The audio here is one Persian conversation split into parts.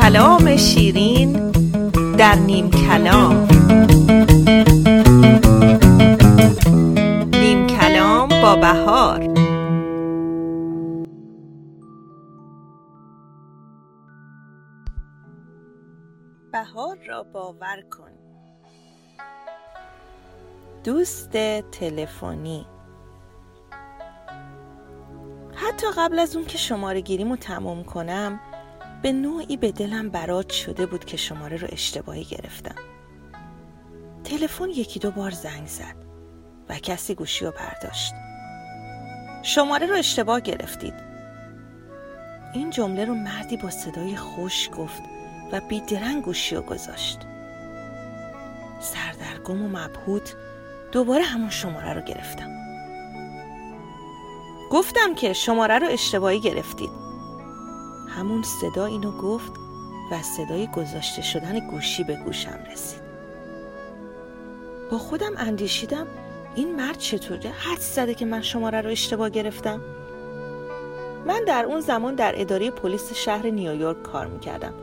کلام شیرین در نیم کلام. نیم کلام با بهار. بهار را باور کن. دوست تلفنی. حتی قبل از اون که شماره گیریمو تموم کنم به نوعی به دلم برات شده بود که شماره رو اشتباهی گرفتم. تلفن یکی دو بار زنگ زد و کسی گوشی رو برداشت. شماره رو اشتباه گرفتید. این جمله رو مردی با صدای خوش گفت و بیدرنگ گوشی رو گذاشت. سردرگم و مبهوت دوباره همون شماره رو گرفتم. گفتم که شماره رو اشتباهی گرفتید. همون صدا اینو گفت و صدای گذاشته شدن گوشی به گوشم رسید. با خودم اندیشیدم این مرد چطوره؟ حد زده که من شماره رو اشتباه گرفتم؟ من در اون زمان در اداره پلیس شهر نیویورک کار می‌کردم.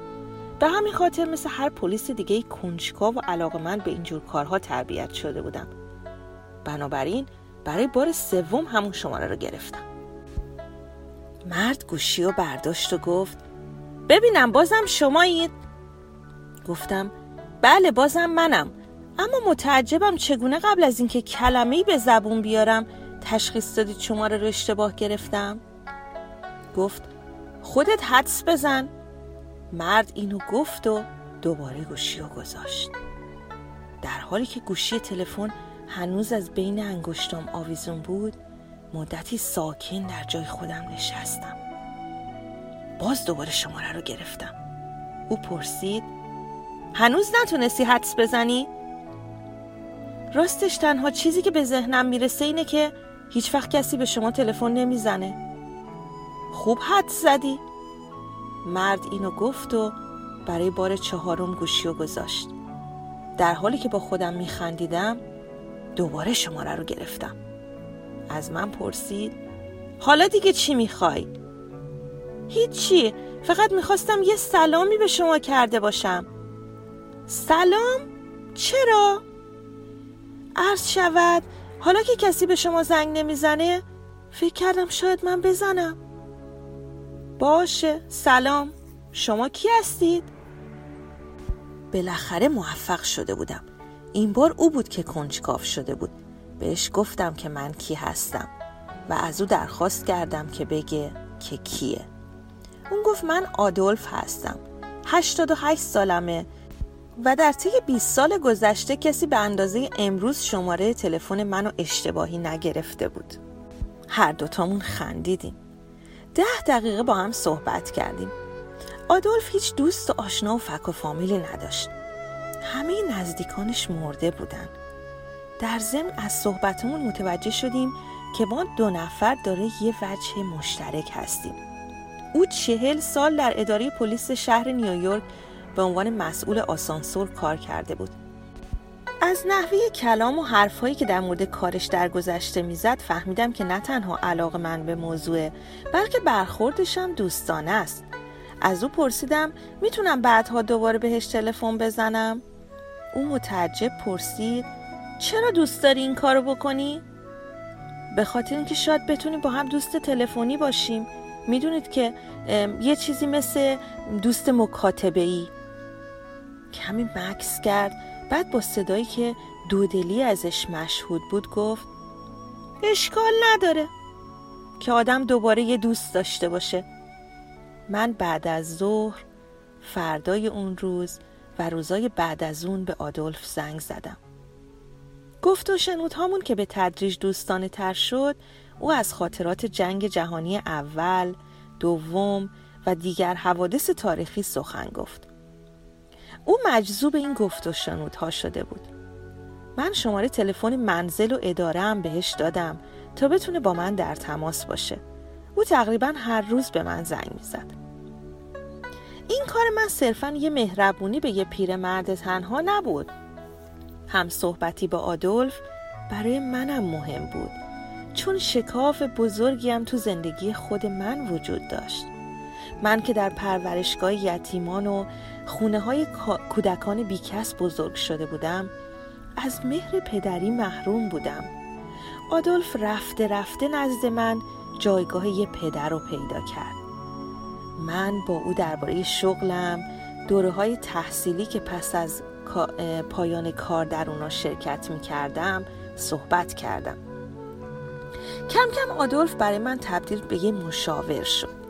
به همین خاطر مثل هر پلیس دیگه کنجکاو و علاقه من به اینجور کارها تربیت شده بودم. بنابراین برای بار سوم همون شماره رو گرفتم. مرد گوشی رو برداشت و گفت ببینم بازم شمایید. گفتم بله بازم منم. اما متعجبم چگونه قبل از اینکه کلمه‌ای به زبون بیارم تشخیص دادید شماره رو اشتباه گرفتم. گفت خودت حدس بزن. مرد اینو گفت و دوباره گوشی رو گذاشت. در حالی که گوشی تلفن هنوز از بین انگشتام آویزون بود مدتی ساکن در جای خودم نشستم باز دوباره شماره رو گرفتم او پرسید هنوز نتونستی حدس بزنی؟ راستش تنها چیزی که به ذهنم می‌رسه اینه که هیچ وقت کسی به شما تلفن نمی‌زنه خوب حدس زدی؟ مرد اینو گفت و برای بار چهارم گوشی و گذاشت در حالی که با خودم میخندیدم دوباره شماره رو گرفتم از من پرسید حالا دیگه چی می‌خوای؟ هیچی فقط می‌خواستم یه سلامی به شما کرده باشم سلام؟ چرا؟ عرض شود حالا که کسی به شما زنگ نمی‌زنه فکر کردم شاید من بزنم باشه سلام شما کی هستید؟ بالاخره موفق شده بودم این بار او بود که کنجکاف شده بود. بهش گفتم که من کی هستم و از او درخواست کردم که بگه که کیه. اون گفت من آدولف هستم. 88 سالمه و در طی 20 سال گذشته کسی به اندازه امروز شماره تلفن منو اشتباهی نگرفته بود. هر دوتامون خندیدیم. ده دقیقه با هم صحبت کردیم. آدولف هیچ دوست و آشنا و فک و فامیلی نداشت. همه نزدیکانش مرده بودن. در ضمن از صحبتمون متوجه شدیم که ما دو نفر داره یه وجه مشترک هستیم. او چهل سال در اداره پلیس شهر نیویورک به عنوان مسئول آسانسور کار کرده بود. از نحوه کلام و حرفهایی که در مورد کارش در گذشته می‌زد فهمیدم که نه تنها علاقه من به موضوع بلکه برخوردش هم دوستانه است. از او پرسیدم می‌تونم بعدها دوباره بهش تلفن بزنم؟ او متعجب پرسید چرا دوست داری این کارو بکنی؟ به خاطر اینکه شاید بتونیم با هم دوست تلفنی باشیم. می‌دونید که یه چیزی مثل دوست مکاتبه ای کمی مکس کرد بعد با صدایی که دودلی ازش مشهود بود گفت اشکال نداره که آدم دوباره یه دوست داشته باشه. من بعد از ظهر فردای اون روز و روزای بعد از اون به آدولف زنگ زدم گفت و شنود همون که به تدریج دوستانه تر شد او از خاطرات جنگ جهانی اول، دوم و دیگر حوادث تاریخی سخن گفت. او مجذوب این گفت و شنودها شده بود. من شماره تلفن منزل و اداره هم بهش دادم تا بتونه با من در تماس باشه. او تقریبا هر روز به من زنگ می‌زد. این کار من صرفا یه مهربونی به یه پیرمرد تنها نبود. هم صحبتی با آدولف برای منم مهم بود چون شکاف بزرگیم تو زندگی خود من وجود داشت. من که در پرورشگاه یتیمان و خونه های کودکان بیکس بزرگ شده بودم از مهر پدری محروم بودم. آدولف رفته رفته نزد من جایگاه یه پدر رو پیدا کرد. من با او درباره شغلم دوره های تحصیلی که پس از پایان کار در اونا شرکت می کردم صحبت کردم. کم کم آدولف برای من تبدیل به یه مشاور شد.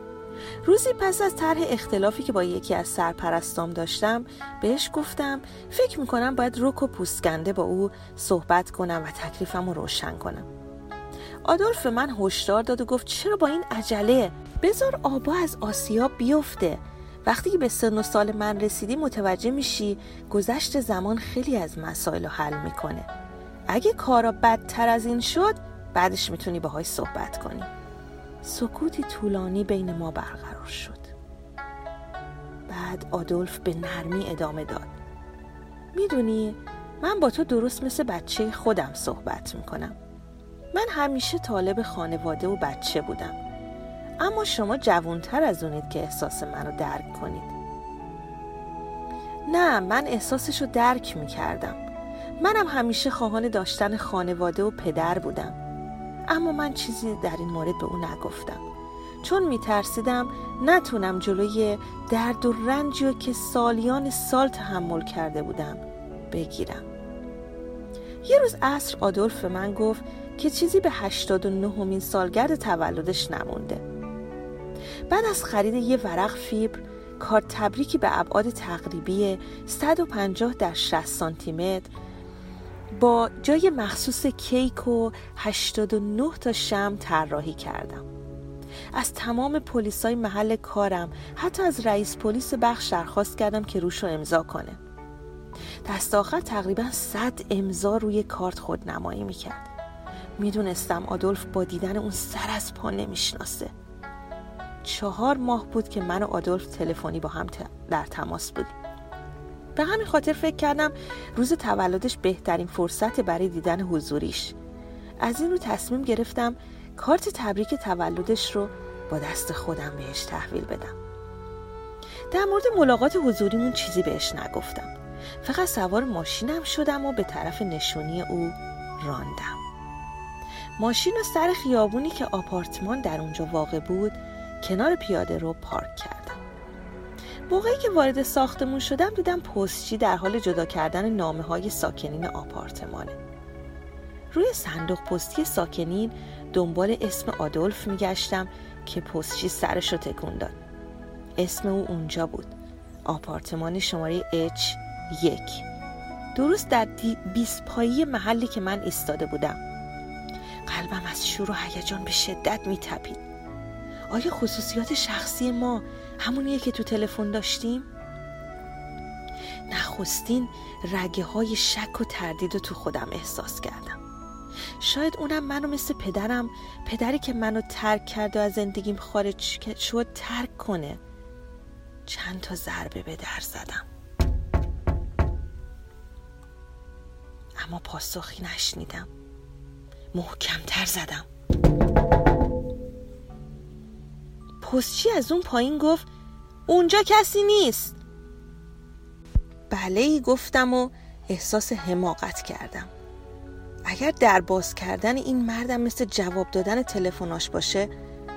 روزی پس از طرح اختلافی که با یکی از سرپرستام داشتم بهش گفتم فکر می‌کنم باید روک و پوسکنده با او صحبت کنم و تکلیفم رو روشن کنم. آدولف من هشدار داد و گفت چرا با این عجله؟ بذار آبا از آسیا بیفته. وقتی به سن و سال من رسیدی متوجه میشی گذشت زمان خیلی از مسائل رو حل می‌کنه. اگه کارا بدتر از این شد بعدش می‌تونی باهاش صحبت کنی. سکوتی طولانی بین ما برقرار شد. بعد آدولف به نرمی ادامه داد. می‌دونی من با تو درست مثل بچه خودم صحبت می‌کنم. من همیشه طالب خانواده و بچه بودم. اما شما جوانتر از اونید که احساس منو درک کنید. نه من احساسش رو درک می‌کردم. منم همیشه خواهان داشتن خانواده و پدر بودم. اما من چیزی در این مورد به او نگفتم. چون میترسیدم نتونم جلوی درد و رنجی که سالیان سال تحمل کرده بودم بگیرم. یه روز عصر آدولف به من گفت که چیزی به 89 همین سالگرد تولدش نمونده. بعد از خرید یه ورق فیبر کارت تبریکی به ابعاد تقریبی 150 در 60 سانتی متر با جای مخصوص کیک و 89 تا شم طراحی کردم. از تمام پلیسای محل کارم حتی از رئیس پلیس بخش درخواست کردم که روش رو امضا کنه. دست آخر تقریبا 100 امضا روی کارت خود نمایی می‌کرد. می‌دونستم آدولف با دیدن اون سر از پا نمی‌شناسه. چهار ماه بود که من و آدولف تلفنی با هم در تماس بودیم. به همین خاطر فکر کردم روز تولدش بهترین فرصت برای دیدن حضوریش. از این رو تصمیم گرفتم کارت تبریک تولدش رو با دست خودم بهش تحویل بدم. در مورد ملاقات حضوریمون چیزی بهش نگفتم. فقط سوار ماشینم شدم و به طرف نشونی او راندم. ماشین و سر خیابونی که آپارتمان در اونجا واقع بود کنار پیاده رو پارک کردم. موقعی که وارد ساختمون شدم دیدم پستچی در حال جدا کردن نامه های ساکنین آپارتمانه. روی صندوق پستی ساکنین دنبال اسم آدولف میگشتم که پستچی سرش رو تکون داد. اسم او اونجا بود. آپارتمان شماره H یک. درست در بیس پایی محلی که من ایستاده بودم. قلبم از شور و هیجان به شدت میتپید. آیا خصوصیات شخصی ما همونیه که تو تلفن داشتیم؟ نخستین رگه های شک و تردید رو تو خودم احساس کردم. شاید اونم منو مثل پدرم پدری که منو ترک کرد و از زندگیم خارج شد ترک کنه. چند تا ضربه به در زدم. اما پاسخی نشنیدم. محکمتر زدم. پستچی از اون پایین گفت اونجا کسی نیست. بله گفتم و احساس حماقت کردم. اگر در باز کردن این مردم مثل جواب دادن تلفناش باشه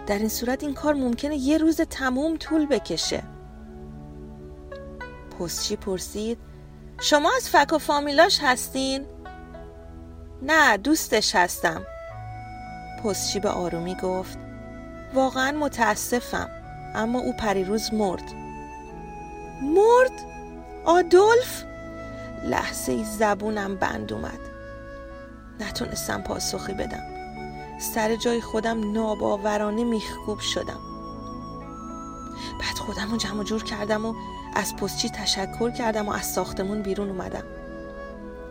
در این صورت این کار ممکنه یه روز تموم طول بکشه. پستچی پرسید شما از فک و فامیلاش هستین؟ نه دوستش هستم. پستچی به آرومی گفت. واقعا متاسفم اما او پریروز مرد. مرد؟ آدولف؟ لحظه ای زبونم بند اومد. نتونستم پاسخی بدم. سر جای خودم ناباورانه میخکوب شدم. بعد خودم رو جمع جور کردم و از پستچی تشکر کردم و از ساختمون بیرون اومدم.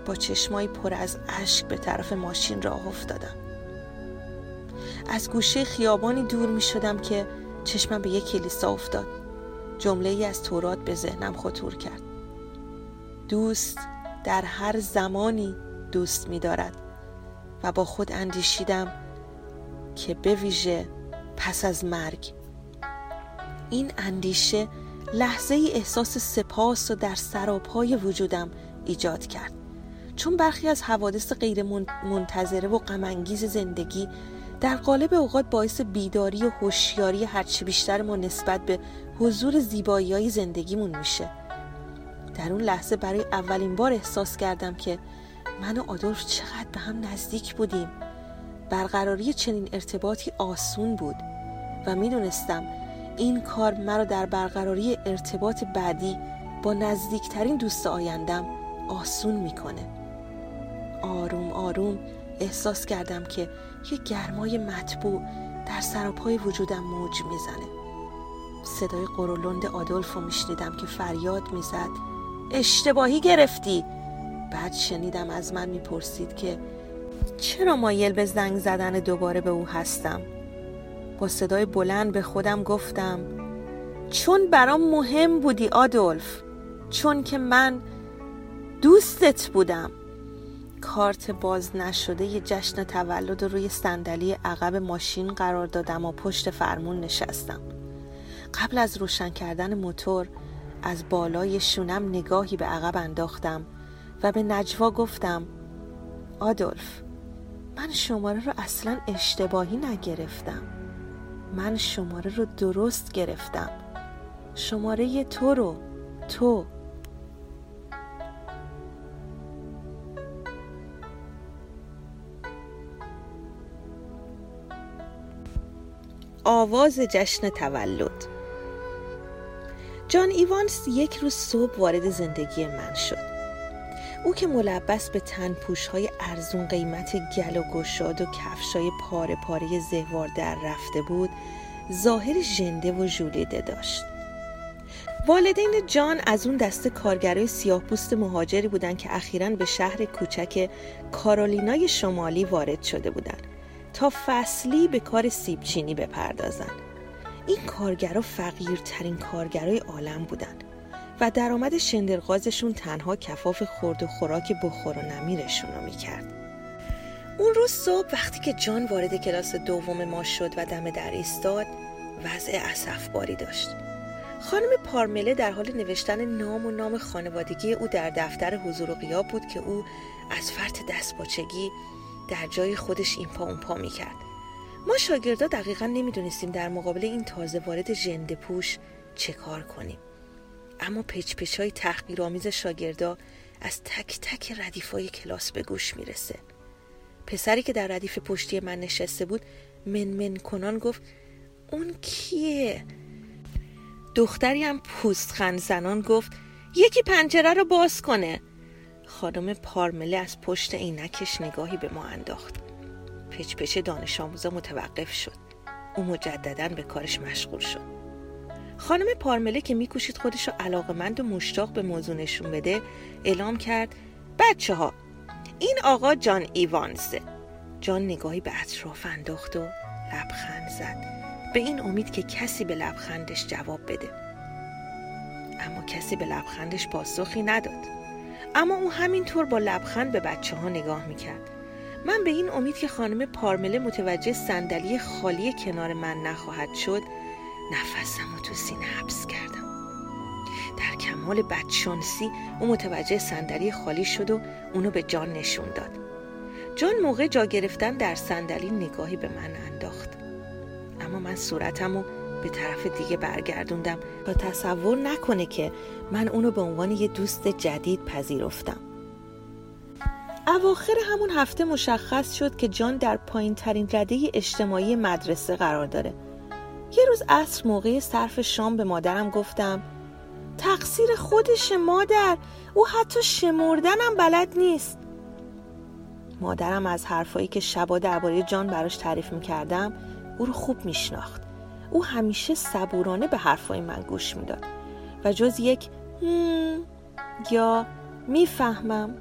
با چشمایی پر از اشک به طرف ماشین راه افتادم. از گوشه خیابانی دور می شدم که چشمم به یک کلیسا افتاد. جمله ای از تورات به ذهنم خطور کرد. دوست در هر زمانی دوست می دارد و با خود اندیشیدم که به ویژه پس از مرگ. این اندیشه لحظه ای احساس سپاس و در سراپای وجودم ایجاد کرد. چون برخی از حوادث غیر منتظره و غمانگیز زندگی در قالب اوقات باعث بیداری و هوشیاری هرچی بیشتر ما نسبت به حضور زیبایی های زندگیمون میشه. در اون لحظه برای اولین بار احساس کردم که من و آدولف چقدر به هم نزدیک بودیم. برقراری چنین ارتباطی آسون بود و می‌دونستم این کار مرا در برقراری ارتباط بعدی با نزدیکترین دوست آیندم آسون می‌کنه. آروم آروم احساس کردم که یه گرمای مطبوع در سراپای وجودم موج می‌زنه. صدای قرولند آدولف رو میشنیدم که فریاد می‌زد. اشتباهی گرفتی. بعد شنیدم از من می‌پرسید که چرا مایل به زنگ زدن دوباره به او هستم؟ با صدای بلند به خودم گفتم چون برام مهم بودی آدولف چون که من دوستت بودم. کارت باز نشده یه جشن تولد روی صندلی عقب ماشین قرار دادم و پشت فرمون نشستم. قبل از روشن کردن موتور از بالای شونم نگاهی به عقب انداختم و به نجوا گفتم آدولف من شماره رو اصلا اشتباهی نگرفتم. من شماره رو درست گرفتم. شماره تو رو تو آواز جشن تولد. جان ایوانس یک روز صبح وارد زندگی من شد. او که ملبس به تن های ارزون قیمت گل و گشاد و کفش های پاره پاره زهوار در رفته بود ظاهر ژنده و ژولیده داشت. والدین جان از اون دسته کارگرای سیاه پوست مهاجری بودند که اخیرا به شهر کوچک کارولینای شمالی وارد شده بودند. تا فصلی به کار سیبچینی بپردازند. این کارگرا فقیرترین کارگرای عالم بودند و درآمد شندرغازشون تنها کفاف خورد و خوراک بخور و نمیرشون رو می‌کرد. اون روز صبح وقتی که جان وارد کلاس دوم ما شد و دم در ایستاد وضع باری داشت. خانم پارمله در حال نوشتن نام و نام خانوادگی او در دفتر حضور و غیاب بود که او از فرط دستپاچگی در جای خودش این پا اون پا می‌کرد. ما شاگردا دقیقا نمی‌دونستیم در مقابل این تازه وارد ژنده پوش چه کار کنیم. اما پچ پچ های تحقیرآمیز شاگردا از تک تک ردیفای کلاس به گوش می‌رسه. پسری که در ردیف پشتی من نشسته بود من من کنان گفت اون کیه؟ دختری هم پوست زنان گفت یکی پنجره رو باز کنه. خانم پارمله از پشت عینکش نگاهی به ما انداخت. پچ پچ دانش آموزا متوقف شد. او مجددا به کارش مشغول شد. خانم پارمله که میکوشید خودش رو علاقمند و مشتاق به موضوع نشون بده اعلام کرد بچه ها این آقا جان ایوانزه جان نگاهی به اطراف انداخت و لبخند زد. به این امید که کسی به لبخندش جواب بده. اما کسی به لبخندش پاسخی نداد. اما او همینطور با لبخند به بچه ها نگاه می‌کرد. من به این امید که خانم پارمله متوجه صندلی خالی کنار من نخواهد شد نفسم رو تو سینه حبس کردم. در کمال بدشانسی او متوجه صندلی خالی شد و اونو به جان نشون داد. جان موقع جا گرفتن در صندلی نگاهی به من انداخت. اما من صورتم رو به طرف دیگه برگردوندم. تا تصور نکنه که من اونو به عنوان یه دوست جدید پذیرفتم. اواخر همون هفته مشخص شد که جان در پایین ترین رده اجتماعی مدرسه قرار داره. یه روز عصر موقع صرف شام به مادرم گفتم تقصیر خودش مادر او حتی شمردنم بلد نیست. مادرم از حرفایی که شبا درباره جان براش تعریف می‌کردم او رو خوب میشناخت. او همیشه صبورانه به حرفای من گوش می‌داد و جز یک یا می‌فهمم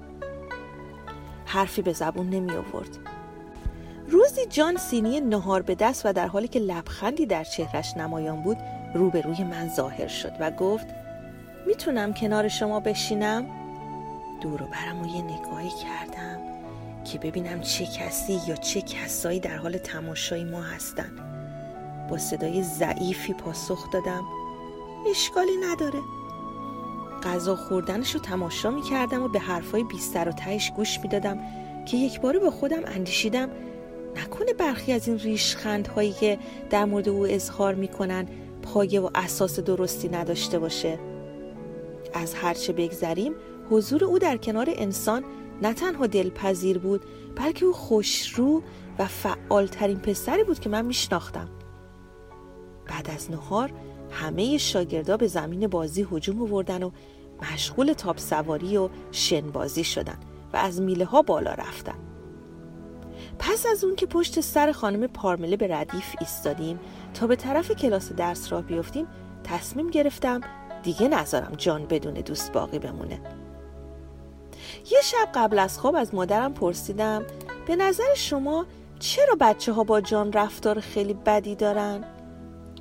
حرفی به زبون نمی آورد. روزی جان سینی نهار به دست و در حالی که لبخندی در چهرش نمایان بود روبروی من ظاهر شد و گفت می‌تونم کنار شما بشینم؟ دور و برم و یه نگاهی کردم که ببینم چه کسی یا چه کسایی در حال تماشای ما هستن. با صدای ضعیفی پاسخ دادم. اشکالی نداره. غذا خوردنش رو تماشا می کردم و به حرفای بیستر و تهش گوش می دادم که یک باره با خودم اندیشیدم نکنه برخی از این ریشخندهایی که در مورد او اظهار می‌کنن پایه و اساس درستی نداشته باشه. از هرچه بگذریم حضور او در کنار انسان نه تنها دلپذیر بود بلکه او خوشرو و فعالترین پسری بود که من میشناختم. بعد از نهار همه شاگردا به زمین بازی هجوم آوردن و مشغول تاپ سواری و شنبازی شدن و از میله ها بالا رفتن پس از اون که پشت سر خانم پارمله به ردیف ایستادیم تا به طرف کلاس درس راه بیفتیم تصمیم گرفتم دیگه نذارم جان بدون دوست باقی بمونه یه شب قبل از خواب از مادرم پرسیدم به نظر شما چرا بچه ها با جان رفتار خیلی بدی دارن؟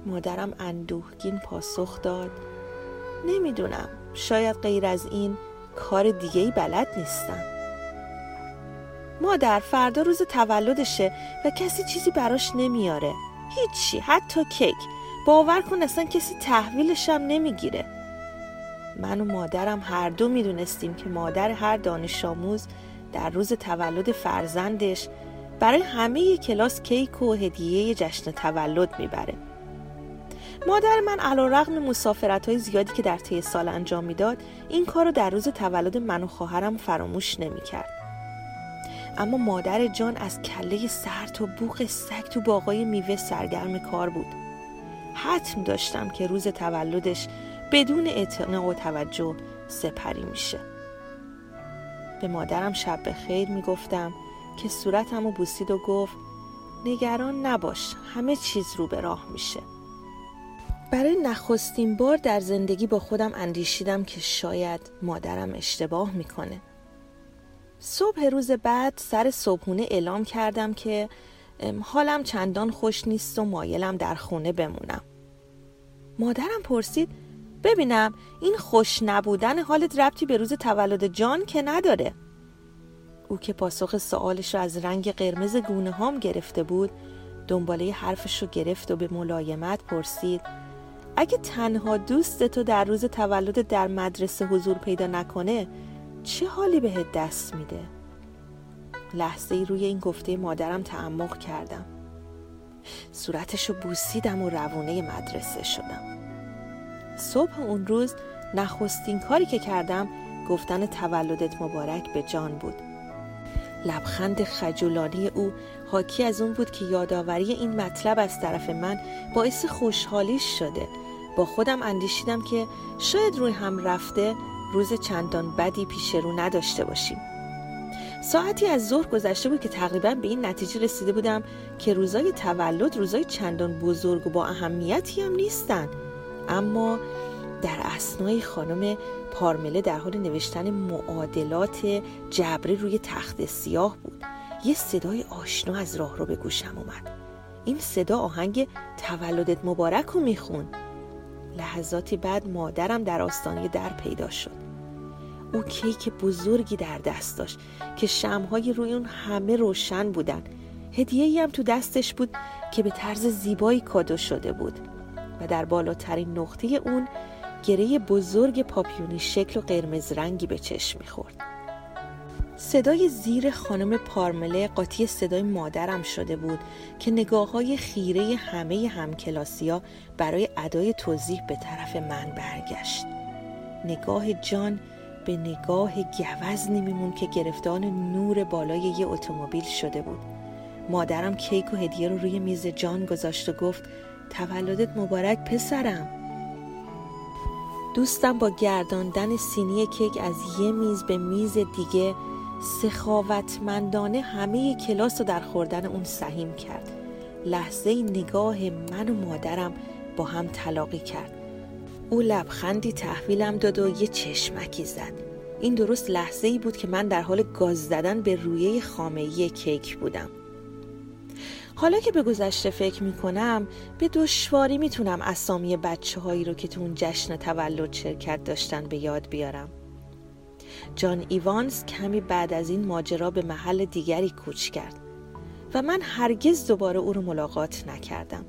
مادرم اندوهگین پاسخ داد. نمی‌دونم شاید غیر از این کار دیگه ای بلد نیستن مادر فردا روز تولدشه و کسی چیزی براش نمیاره. هیچی حتی کیک. باور کن اصلا کسی تحویلش هم نمی‌گیره. من و مادرم هر دو می‌دونستیم که مادر هر دانش آموز در روز تولد فرزندش برای همه کلاس کیک و هدیه جشن تولد می‌بره. مادر من علا رقم مسافرت های زیادی که در طی سال انجام می‌داد این کار رو در روز تولد من و خواهرم فراموش نمی‌کرد. اما مادر جان از کله سرت و بوق سگ تو باقای میوه سرگرم کار بود. حتم داشتم که روز تولدش بدون اعتنا و توجه سپری میشه. به مادرم شب به خیر می‌گفتم که صورتم و بوسید و گفت نگران نباش همه چیز رو به راه میشه. برای نخستین بار در زندگی با خودم اندیشیدم که شاید مادرم اشتباه می‌کنه. صبح روز بعد سر صبحونه اعلام کردم که حالم چندان خوش نیست و مایلم در خونه بمونم. مادرم پرسید ببینم این خوش نبودن حالت ربطی به روز تولد جان که نداره؟ او که پاسخ سوالش رو از رنگ قرمز گونه هام گرفته بود دنباله حرفش رو گرفت و به ملایمت پرسید اگه تنها دوست تو در روز تولد در مدرسه حضور پیدا نکنه چه حالی بهت دست میده؟ لحظه ای روی این گفته مادرم تعمق کردم. صورتشو بوسیدم و روونه مدرسه شدم. صبح اون روز نخستین کاری که کردم گفتن تولدت مبارک به جان بود. لبخند خجولانی او حاکی از اون بود که یادآوری این مطلب از طرف من باعث خوشحالیش شده. با خودم اندیشیدم که شاید روی هم رفته روز چندان بدی پیش رو نداشته باشیم. ساعتی از ظهر گذشته بود که تقریبا به این نتیجه رسیده بودم که روزای تولد روزای چندان بزرگ و با اهمیتی هم نیستن. اما در اسنای خانم پارمله در حال نوشتن معادلات جبری روی تخت سیاه بود. یه صدای آشنا از راه رو به گوشم اومد. این صدا آهنگ تولدت مبارک رو میخون. لحظاتی بعد مادرم در آستانه در پیدا شد. او کیک بزرگی در دست داشت که شمهای روی اون همه روشن بودن. هدیه هم تو دستش بود که به طرز زیبایی کادو شده بود و در بالاترین نقطه اون گره بزرگ پاپیونی شکل و قرمز رنگی به چشم می‌خورد. صدای زیر خانم پارمله قاطی صدای مادرم شده بود که نگاه های خیره همه همکلاسیا برای ادای توضیح به طرف من برگشت. نگاه جان به نگاه گوزنی میمون که گرفتان نور بالای یه اتومبیل شده بود. مادرم کیک و هدیه رو روی میز جان گذاشت و گفت تولدت مبارک پسرم. دوستم با گرداندن سینی کیک از یه میز به میز دیگه سخاوتمندانه همه کلاس رو در خوردن اون سهیم کرد. لحظه نگاه من و مادرم با هم تلاقی کرد. او لبخندی تحویلم داد و یه چشمکی زد. این درست لحظه ای بود که من در حال گاز زدن به رویه خامه کیک بودم. حالا که به گذشته فکر می کنم به دشواری می‌تونم اسامی بچه هایی رو که تو اون جشن تولد شرکت داشتن به یاد بیارم. جان ایوانز کمی بعد از این ماجرا به محل دیگری کوچ کرد و من هرگز دوباره او رو ملاقات نکردم.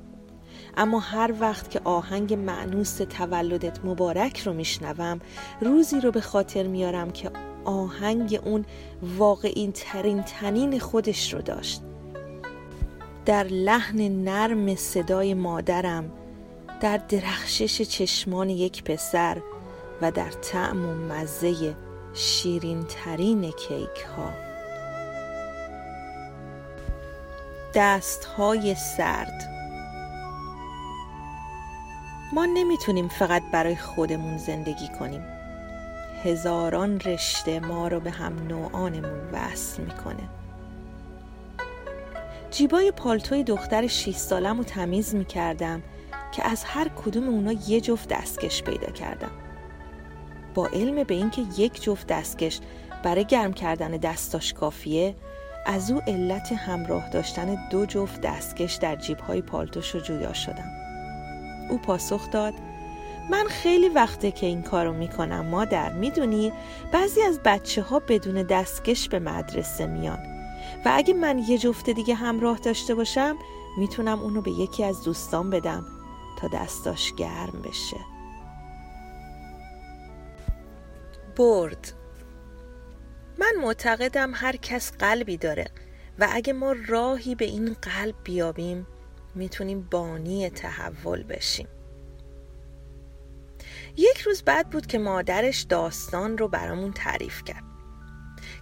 اما هر وقت که آهنگ معنوس تولدت مبارک رو میشنوم روزی رو به خاطر میارم که آهنگ اون واقعین ترین تنین خودش رو داشت. در لحن نرم صدای مادرم در درخشش چشمان یک پسر و در طعم و مزه شیرین ترین کیک ها دست های سرد. ما نمی‌تونیم فقط برای خودمون زندگی کنیم. هزاران رشته ما رو به هم نوعانمون وصل می‌کنه. جیبای پالتوی دختر 6 سالم رو تمیز می‌کردم که از هر کدوم اونا یه جفت دستکش پیدا کردم. با علم به اینکه یک جفت دستکش برای گرم کردن دستاش کافیه از او علت همراه داشتن دو جفت دستکش در جیبهای پالتوش رو جویا شدم. او پاسخ داد من خیلی وقته که این کارو می‌کنم مادر. می‌دونی بعضی از بچه ها بدون دستکش به مدرسه میان. و اگه من یه جفت دیگه همراه داشته باشم می‌تونم اونو به یکی از دوستان بدم تا دستاش گرم بشه. برد. من معتقدم هر کس قلبی داره و اگه ما راهی به این قلب بیابیم می‌تونیم بانی تحول بشیم. یک روز بعد بود که مادرش داستان رو برامون تعریف کرد.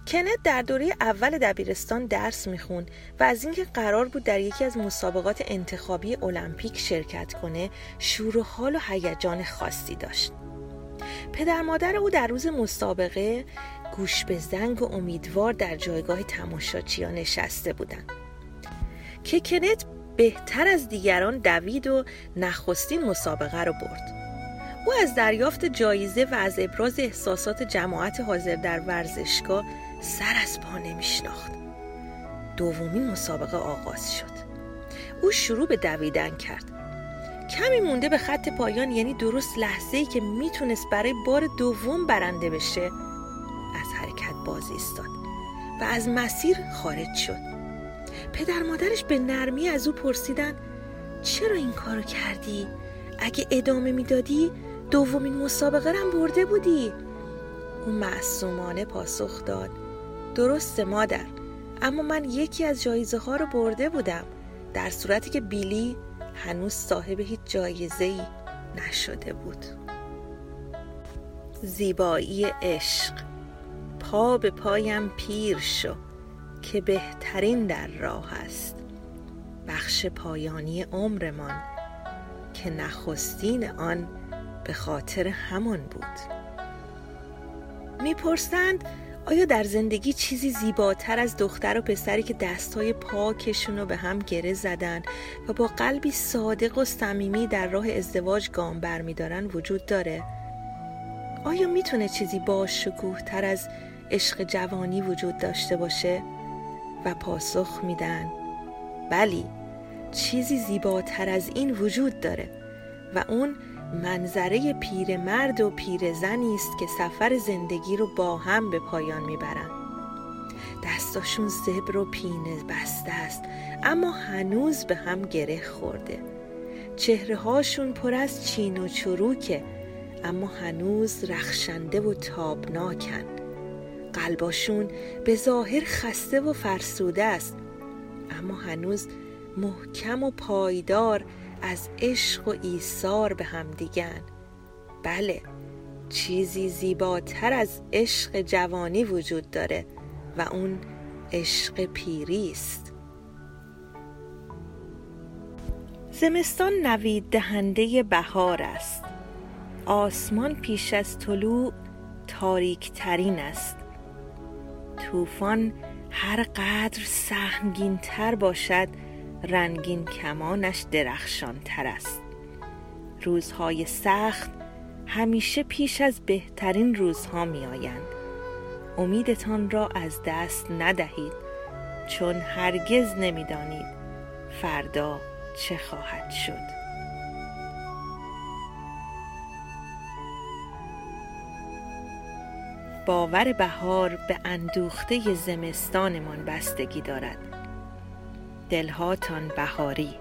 کنت در دوره اول دبیرستان درس می‌خوند و از اینکه قرار بود در یکی از مسابقات انتخابی المپیک شرکت کنه شور و حال و هیجان خاصی داشت. پدر مادر او در روز مسابقه گوش به زنگ و امیدوار در جایگاه تماشاچیا نشسته بودند. که کنت بهتر از دیگران دوید و نخستین مسابقه رو برد. او از دریافت جایزه و از ابراز احساسات جماعت حاضر در ورزشگاه سر از پا نمیشناخت. دومین مسابقه آغاز شد. او شروع به دویدن کرد. کمی مونده به خط پایان یعنی درست لحظه ای که می‌تونست برای بار دوم برنده بشه از حرکت باز ایستاد و از مسیر خارج شد پدر مادرش به نرمی از او پرسیدن چرا این کارو کردی؟ اگه ادامه می‌دادی دومین مسابقه رم برده بودی او معصومانه پاسخ داد درسته مادر اما من یکی از جایزه ها رو برده بودم در صورتی که بیلی هنوز صاحب هیچ جایزه ای نشده بود. زیبایی عشق. پا به پایم پیر شو که بهترین در راه است. بخش پایانی عمرمان که نخستین آن به خاطر همان بود. می‌پرسند آیا در زندگی چیزی زیباتر از دختر و پسری که دستای پاکشون رو به هم گره زدن و با قلبی صادق و صمیمی در راه ازدواج گام برمیدارن وجود داره؟ آیا می‌تونه چیزی با شکوه تر از عشق جوانی وجود داشته باشه؟ و پاسخ میدن بلی چیزی زیباتر از این وجود داره و اون منظره پیرمرد و پیرزنی است که سفر زندگی رو با هم به پایان می‌برن. دستاشون زبر و پینه بسته است اما هنوز به هم گره خورده. چهره هاشون پر از چین و چروکه اما هنوز رخشنده و تابناکن. قلباشون به ظاهر خسته و فرسوده است اما هنوز محکم و پایدار از عشق و ایثار به هم دیگن. بله چیزی زیباتر از عشق جوانی وجود داره و اون عشق پیری است. زمستان نوید دهنده بهار است. آسمان پیش از طلوع تاریک ترین است. طوفان هر قدر سهمگین تر باشد رنگین کمانش درخشان تر است. روزهای سخت همیشه پیش از بهترین روزها می آیند امیدتان را از دست ندهید. چون هرگز نمی‌دانید فردا چه خواهد شد. باور بهار به اندوخته زمستانمان بستگی دارد. دلهاتان بهاری.